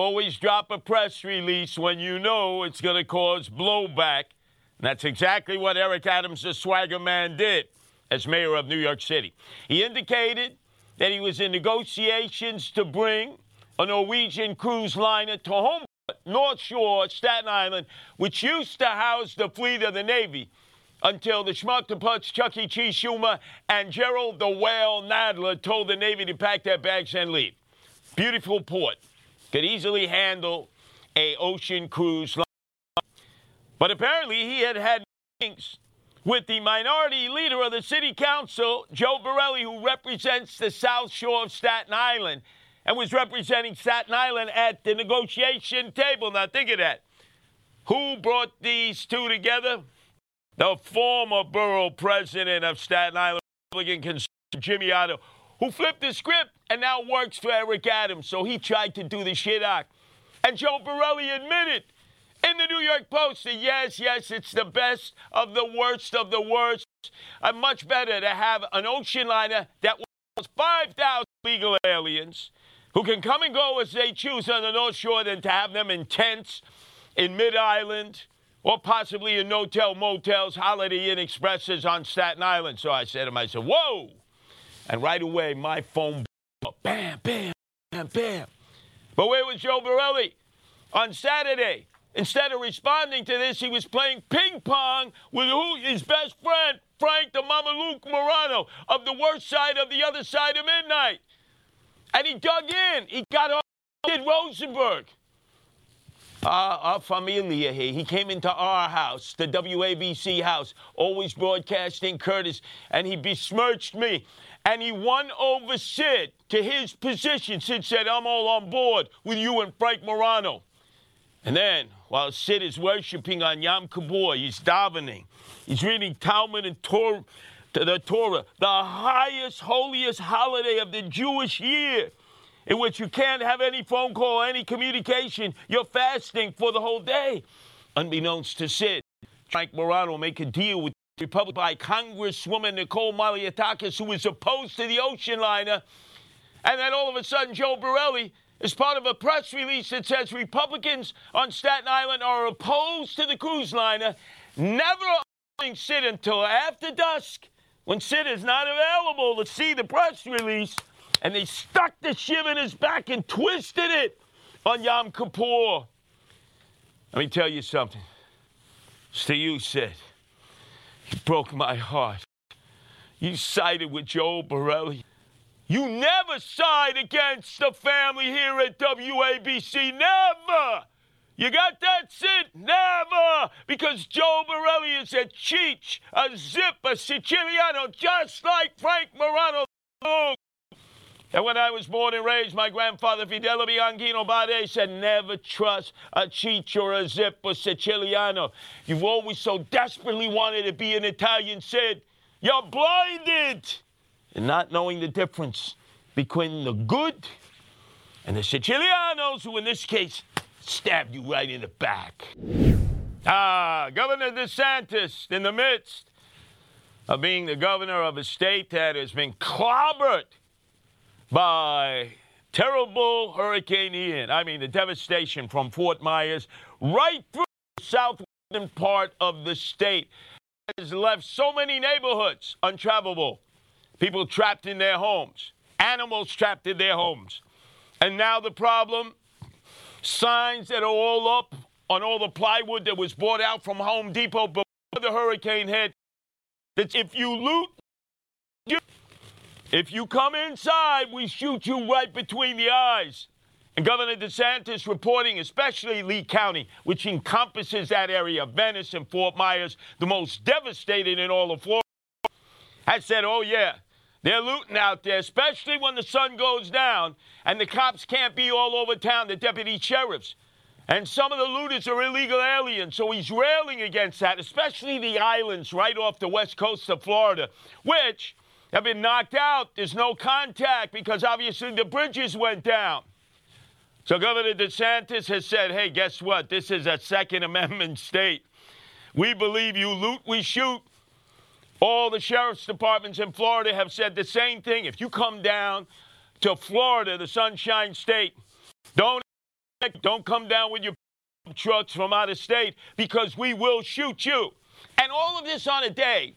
Always drop a press release when you know it's going to cause blowback. And that's exactly what Eric Adams, the swagger man, did as mayor of New York City. He indicated that he was in negotiations to bring a Norwegian cruise liner to home North Shore, Staten Island, which used to house the fleet of the Navy until the Schmuck the Putz, Chuck E. Cheese Schumer, and Jerrold the Whale Nadler told the Navy to pack their bags and leave. Beautiful port. Could easily handle a ocean cruise line. But apparently he had had meetings with the minority leader of the city council, Joe Borelli, who represents the South Shore of Staten Island and was representing Staten Island at the negotiation table. Now, think of that. Who brought these two together? The former borough president of Staten Island, Republican conservative Jimmy Oddo, who flipped the script and now works for Eric Adams. So he tried to do the shit act. And Joe Borelli admitted in the New York Post that yes, yes, it's the best of the worst of the worst. And much better to have an ocean liner that was 5,000 legal aliens who can come and go as they choose on the North Shore than to have them in tents in Mid Island or possibly in no-tell motels, Holiday Inn Expresses on Staten Island. So I said to myself, whoa. And right away, my phone, bam, bam, bam, bam. But where was Joe Borelli? On Saturday, instead of responding to this, he was playing ping pong with who, his best friend, Frank the Mama Luke Morano of the worst side of the other side of midnight. And he dug in. He got on Sid Rosenberg. Uh, our familia here. He came into our house, the WABC house, always broadcasting Curtis, and he besmirched me. And he won over Sid to his position. Sid said, I'm all on board with you and Frank Morano. And then, while Sid is worshiping on Yom Kippur, he's davening, he's reading Talmud and Torah the Torah, the highest, holiest holiday of the Jewish year, in which you can't have any phone call, any communication. You're fasting for the whole day. Unbeknownst to Sid, Frank Morano make a deal with the Republican by Congresswoman Nicole Malliotakis, who was opposed to the ocean liner. And then all of a sudden, Joe Borelli is part of a press release that says Republicans on Staten Island are opposed to the cruise liner, never Sid until after dusk when Sid is not available to see the press release, and they stuck the shiv in his back and twisted it on Yom Kippur. Let me tell you something. It's to you, Sid. You broke my heart. You sided with Joe Borelli. You never side against the family here at WABC. Never! You got that, Sid? Never! Because Joe Borelli is a cheat, a zip, a Siciliano, just like Frank Morano. And when I was born and raised, my grandfather Fidel Bianchino Bade said, never trust a cheat or a zip or Siciliano. You've always so desperately wanted to be an Italian Sid. You're blinded in not knowing the difference between the good and the Sicilianos, who in this case stabbed you right in the back. Ah, Governor DeSantis, in the midst of being the governor of a state that has been clobbered by terrible Hurricane Ian. I mean, the devastation from Fort Myers right through the southwestern part of the state has left so many neighborhoods untravelable. People trapped in their homes, animals trapped in their homes. And now the problem signs that are all up on all the plywood that was bought out from Home Depot before the hurricane hit. That if you loot, if you come inside, we shoot you right between the eyes. And Governor DeSantis reporting, especially Lee County, which encompasses that area, of Venice and Fort Myers, the most devastated in all of Florida, has said, oh, yeah, They're looting out there, especially when the sun goes down and the cops can't be all over town, the deputy sheriffs. And some of the looters are illegal aliens, so he's railing against that, especially the islands right off the west coast of Florida, which have been knocked out. There's no contact because obviously the bridges went down. So Governor DeSantis has said, hey, guess what? This is a Second Amendment state. We believe you loot, we shoot. All the sheriff's departments in Florida have said the same thing. If you come down to Florida, the Sunshine State, don't don't come down with your trucks from out of state because we will shoot you. And all of this on a day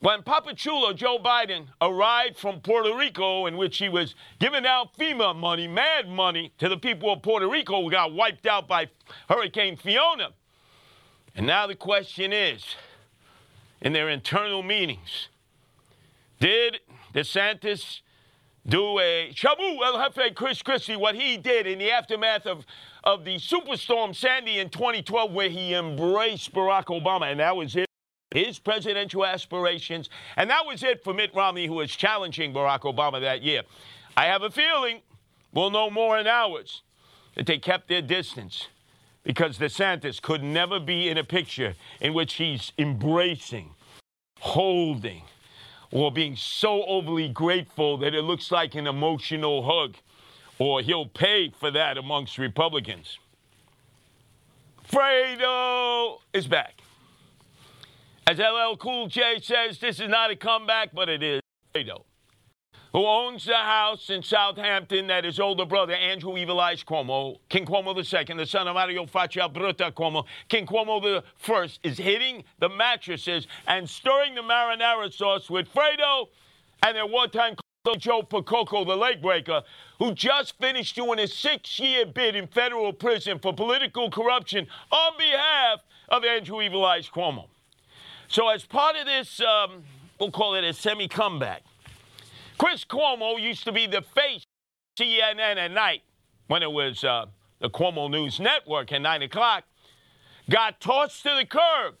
when Papachulo Joe Biden arrived from Puerto Rico, in which he was giving out FEMA money, mad money, to the people of Puerto Rico who got wiped out by Hurricane Fiona. And now the question is in their internal meetings. Did DeSantis do a Shabu El Jefe Chris Christie, what he did in the aftermath of, of the Superstorm Sandy in 2012, where he embraced Barack Obama, and that was it. His presidential aspirations, and that was it for Mitt Romney, who was challenging Barack Obama that year. I have a feeling we'll know more in hours that they kept their distance because DeSantis could never be in a picture in which he's embracing, holding, or being so overly grateful that it looks like an emotional hug, or he'll pay for that amongst Republicans. Fredo is back. As LL Cool J says, this is not a comeback, but it is Fredo who owns the house in Southampton that his older brother, Andrew Evil Eyes Cuomo, King Cuomo II, the son of Mario Faccia Brutta Cuomo, King Cuomo I, is hitting the mattresses and stirring the marinara sauce with Fredo and their wartime Joe Percoco, the leg breaker, who just finished doing a six year bid in federal prison for political corruption on behalf of Andrew Evil Eyes Cuomo. So, as part of this, um, we'll call it a semi comeback, Chris Cuomo used to be the face of CNN at night when it was uh, the Cuomo News Network at 9 o'clock. Got tossed to the curb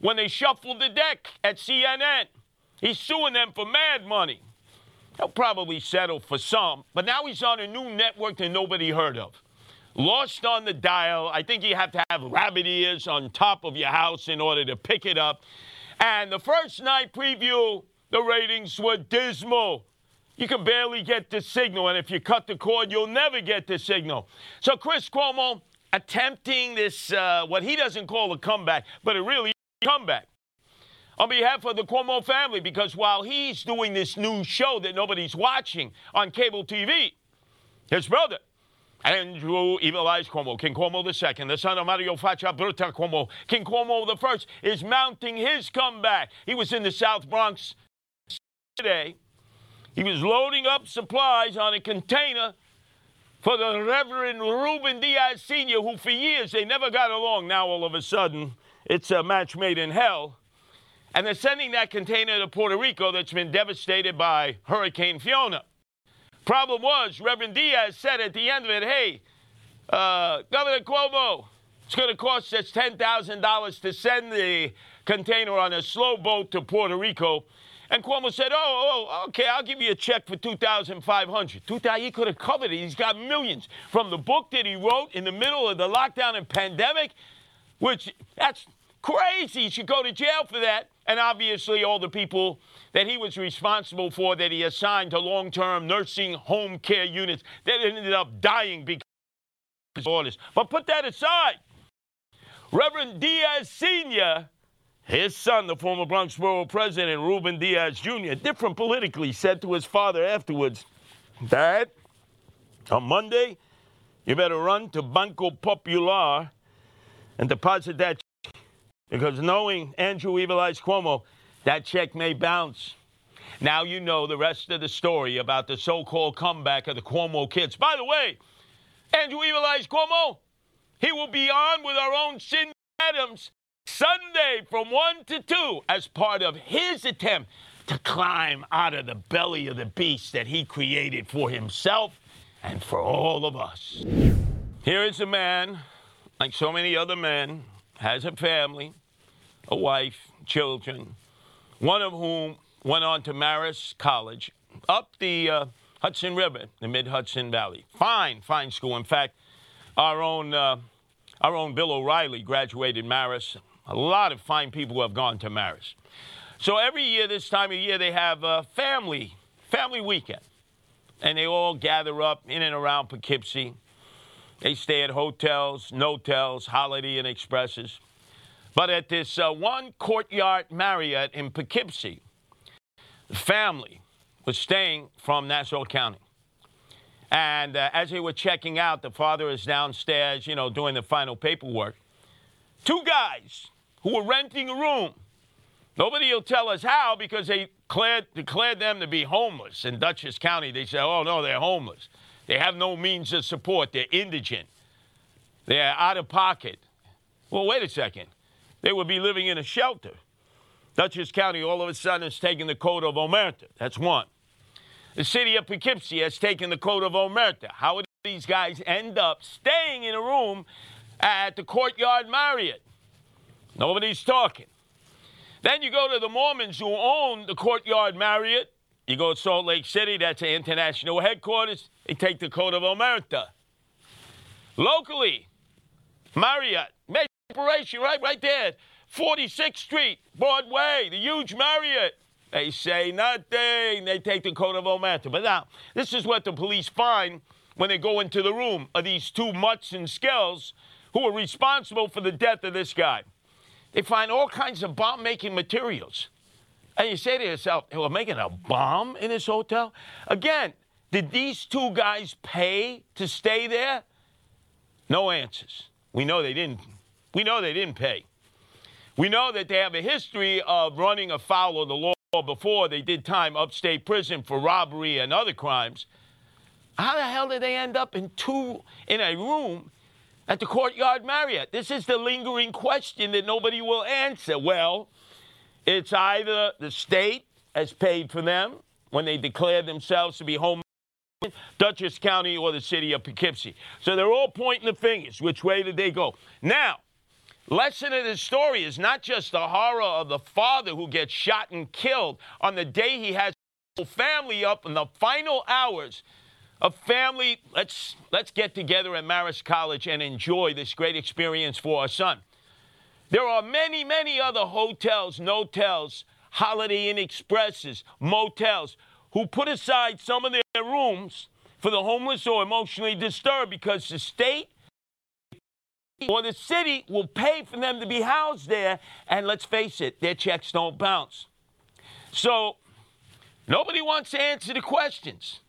when they shuffled the deck at CNN. He's suing them for mad money. He'll probably settle for some, but now he's on a new network that nobody heard of. Lost on the dial. I think you have to have rabbit ears on top of your house in order to pick it up. And the first night preview, the ratings were dismal. You can barely get the signal, and if you cut the cord, you'll never get the signal. So Chris Cuomo attempting this, uh, what he doesn't call a comeback, but it really is a comeback. On behalf of the Cuomo family, because while he's doing this new show that nobody's watching on cable TV, his brother, Andrew Eyes Cuomo, King Cuomo II, the son of Mario Faccia Brutta Cuomo, King Cuomo I, is mounting his comeback. He was in the South Bronx today he was loading up supplies on a container for the Reverend Ruben Diaz Sr., who for years they never got along. Now, all of a sudden, it's a match made in hell. And they're sending that container to Puerto Rico that's been devastated by Hurricane Fiona. Problem was, Reverend Diaz said at the end of it, hey, uh, Governor Cuomo, it's going to cost us $10,000 to send the container on a slow boat to Puerto Rico. And Cuomo said, oh, oh, okay, I'll give you a check for 2500 2000 He could have covered it. He's got millions from the book that he wrote in the middle of the lockdown and pandemic, which that's crazy. He should go to jail for that. And obviously, all the people that he was responsible for that he assigned to long term nursing home care units that ended up dying because of his orders. But put that aside. Reverend Diaz Sr his son, the former Bronx Borough President, Ruben Diaz Jr., different politically, said to his father afterwards, Dad, on Monday, you better run to Banco Popular and deposit that. Because knowing Andrew Evil Cuomo, that check may bounce. Now you know the rest of the story about the so called comeback of the Cuomo kids. By the way, Andrew Evil Cuomo, he will be on with our own Cindy Adams Sunday from 1 to 2 as part of his attempt to climb out of the belly of the beast that he created for himself and for all of us. Here is a man, like so many other men, has a family, a wife, children, one of whom went on to Marist College, up the uh, Hudson River, the Mid Hudson Valley. Fine, fine school. In fact, our own, uh, our own Bill O'Reilly graduated Marist. A lot of fine people have gone to Marist. So every year, this time of year, they have a family, family weekend. And they all gather up in and around Poughkeepsie. They stay at hotels, notels, Holiday Inn Expresses. But at this uh, one courtyard Marriott in Poughkeepsie, the family was staying from Nassau County. And uh, as they were checking out, the father is downstairs, you know, doing the final paperwork. Two guys who were renting a room. Nobody will tell us how because they declared, declared them to be homeless in Dutchess County. They said, oh, no, they're homeless. They have no means of support. They're indigent. They're out of pocket. Well, wait a second. They would be living in a shelter. Dutchess County all of a sudden has taken the code of Omerta. That's one. The city of Poughkeepsie has taken the code of Omerta. How would these guys end up staying in a room at the Courtyard Marriott? Nobody's talking. Then you go to the Mormons who own the Courtyard Marriott. You go to Salt Lake City, that's an international headquarters. They take the code of Omerta. Locally, Marriott, major operation right, right there, 46th Street, Broadway, the huge Marriott. They say nothing. They take the coat of Omerta. But now, this is what the police find when they go into the room of these two mutts and skills who are responsible for the death of this guy. They find all kinds of bomb making materials. And you say to yourself, they were making a bomb in this hotel? Again, did these two guys pay to stay there? No answers. We know they didn't. We know they didn't pay. We know that they have a history of running afoul of the law before they did time upstate prison for robbery and other crimes. How the hell did they end up in two in a room at the Courtyard Marriott? This is the lingering question that nobody will answer. Well, it's either the state has paid for them when they declare themselves to be home Dutchess County or the city of Poughkeepsie. So they're all pointing the fingers. Which way did they go? Now, lesson of this story is not just the horror of the father who gets shot and killed on the day he has family up in the final hours a family, let's, let's get together at Marist College and enjoy this great experience for our son. There are many, many other hotels, notels, Holiday Inn Expresses, motels who put aside some of their rooms for the homeless or emotionally disturbed because the state or the city will pay for them to be housed there. And let's face it, their checks don't bounce. So nobody wants to answer the questions.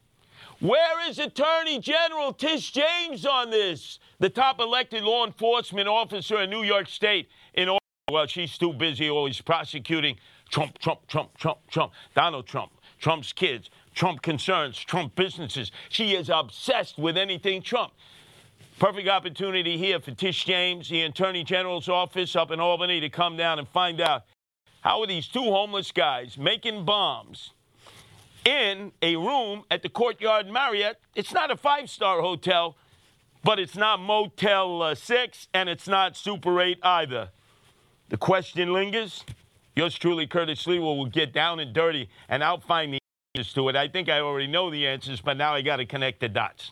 Where is Attorney General Tish James on this? The top elected law enforcement officer in New York State. In well, she's too busy always prosecuting Trump, Trump, Trump, Trump, Trump, Donald Trump, Trump's kids, Trump concerns, Trump businesses. She is obsessed with anything Trump. Perfect opportunity here for Tish James, the Attorney General's office up in Albany, to come down and find out how are these two homeless guys making bombs in a room at the Courtyard Marriott. It's not a five star hotel, but it's not Motel uh, 6 and it's not Super 8 either. The question lingers. Yours truly, Curtis Sliwa, will get down and dirty and I'll find the answers to it. I think I already know the answers, but now I got to connect the dots.